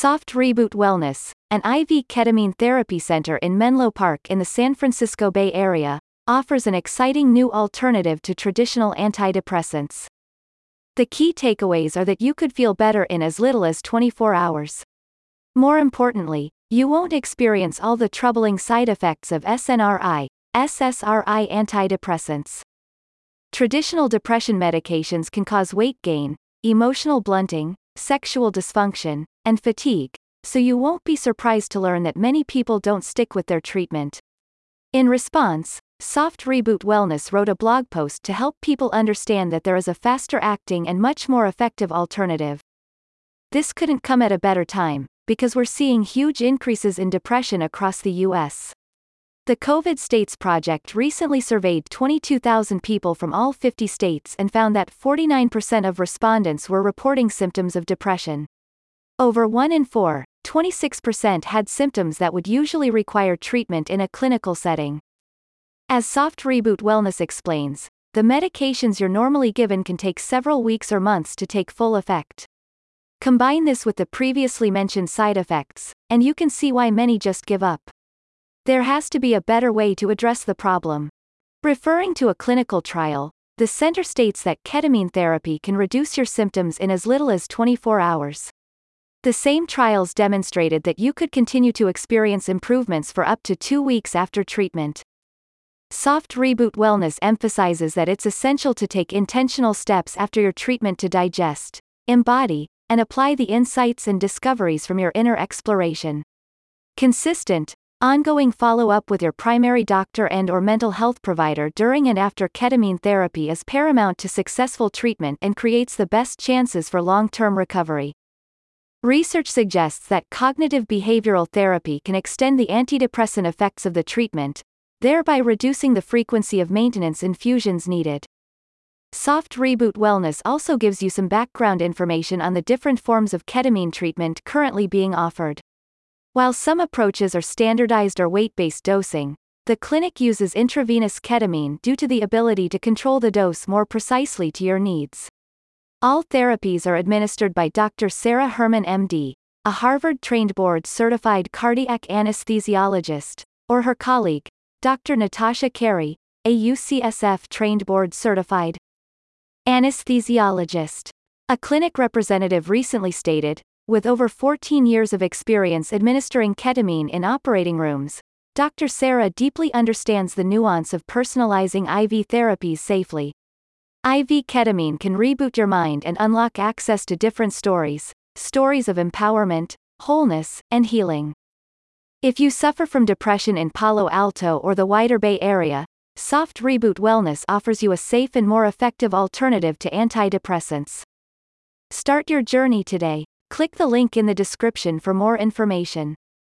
Soft Reboot Wellness, an IV ketamine therapy center in Menlo Park in the San Francisco Bay Area, offers an exciting new alternative to traditional antidepressants. The key takeaways are that you could feel better in as little as 24 hours. More importantly, you won't experience all the troubling side effects of SNRI, SSRI antidepressants. Traditional depression medications can cause weight gain, emotional blunting, sexual dysfunction, and fatigue, so you won't be surprised to learn that many people don't stick with their treatment. In response, Soft Reboot Wellness wrote a blog post to help people understand that there is a faster acting and much more effective alternative. This couldn't come at a better time, because we're seeing huge increases in depression across the U.S. The COVID States Project recently surveyed 22,000 people from all 50 states and found that 49% of respondents were reporting symptoms of depression. Over 1 in 4, 26% had symptoms that would usually require treatment in a clinical setting. As Soft Reboot Wellness explains, the medications you're normally given can take several weeks or months to take full effect. Combine this with the previously mentioned side effects, and you can see why many just give up. There has to be a better way to address the problem. Referring to a clinical trial, the center states that ketamine therapy can reduce your symptoms in as little as 24 hours. The same trials demonstrated that you could continue to experience improvements for up to two weeks after treatment. Soft Reboot Wellness emphasizes that it's essential to take intentional steps after your treatment to digest, embody, and apply the insights and discoveries from your inner exploration. Consistent, ongoing follow-up with your primary doctor and or mental health provider during and after ketamine therapy is paramount to successful treatment and creates the best chances for long-term recovery. Research suggests that cognitive behavioral therapy can extend the antidepressant effects of the treatment, thereby reducing the frequency of maintenance infusions needed. Soft Reboot Wellness also gives you some background information on the different forms of ketamine treatment currently being offered. While some approaches are standardized or weight based dosing, the clinic uses intravenous ketamine due to the ability to control the dose more precisely to your needs. All therapies are administered by Dr. Sarah Herman MD, a Harvard-trained board-certified cardiac anesthesiologist, or her colleague, Dr. Natasha Carey, a UCSF-trained board-certified anesthesiologist. A clinic representative recently stated, with over 14 years of experience administering ketamine in operating rooms, Dr. Sarah deeply understands the nuance of personalizing IV therapies safely. IV ketamine can reboot your mind and unlock access to different stories, stories of empowerment, wholeness, and healing. If you suffer from depression in Palo Alto or the wider Bay Area, Soft Reboot Wellness offers you a safe and more effective alternative to antidepressants. Start your journey today. Click the link in the description for more information.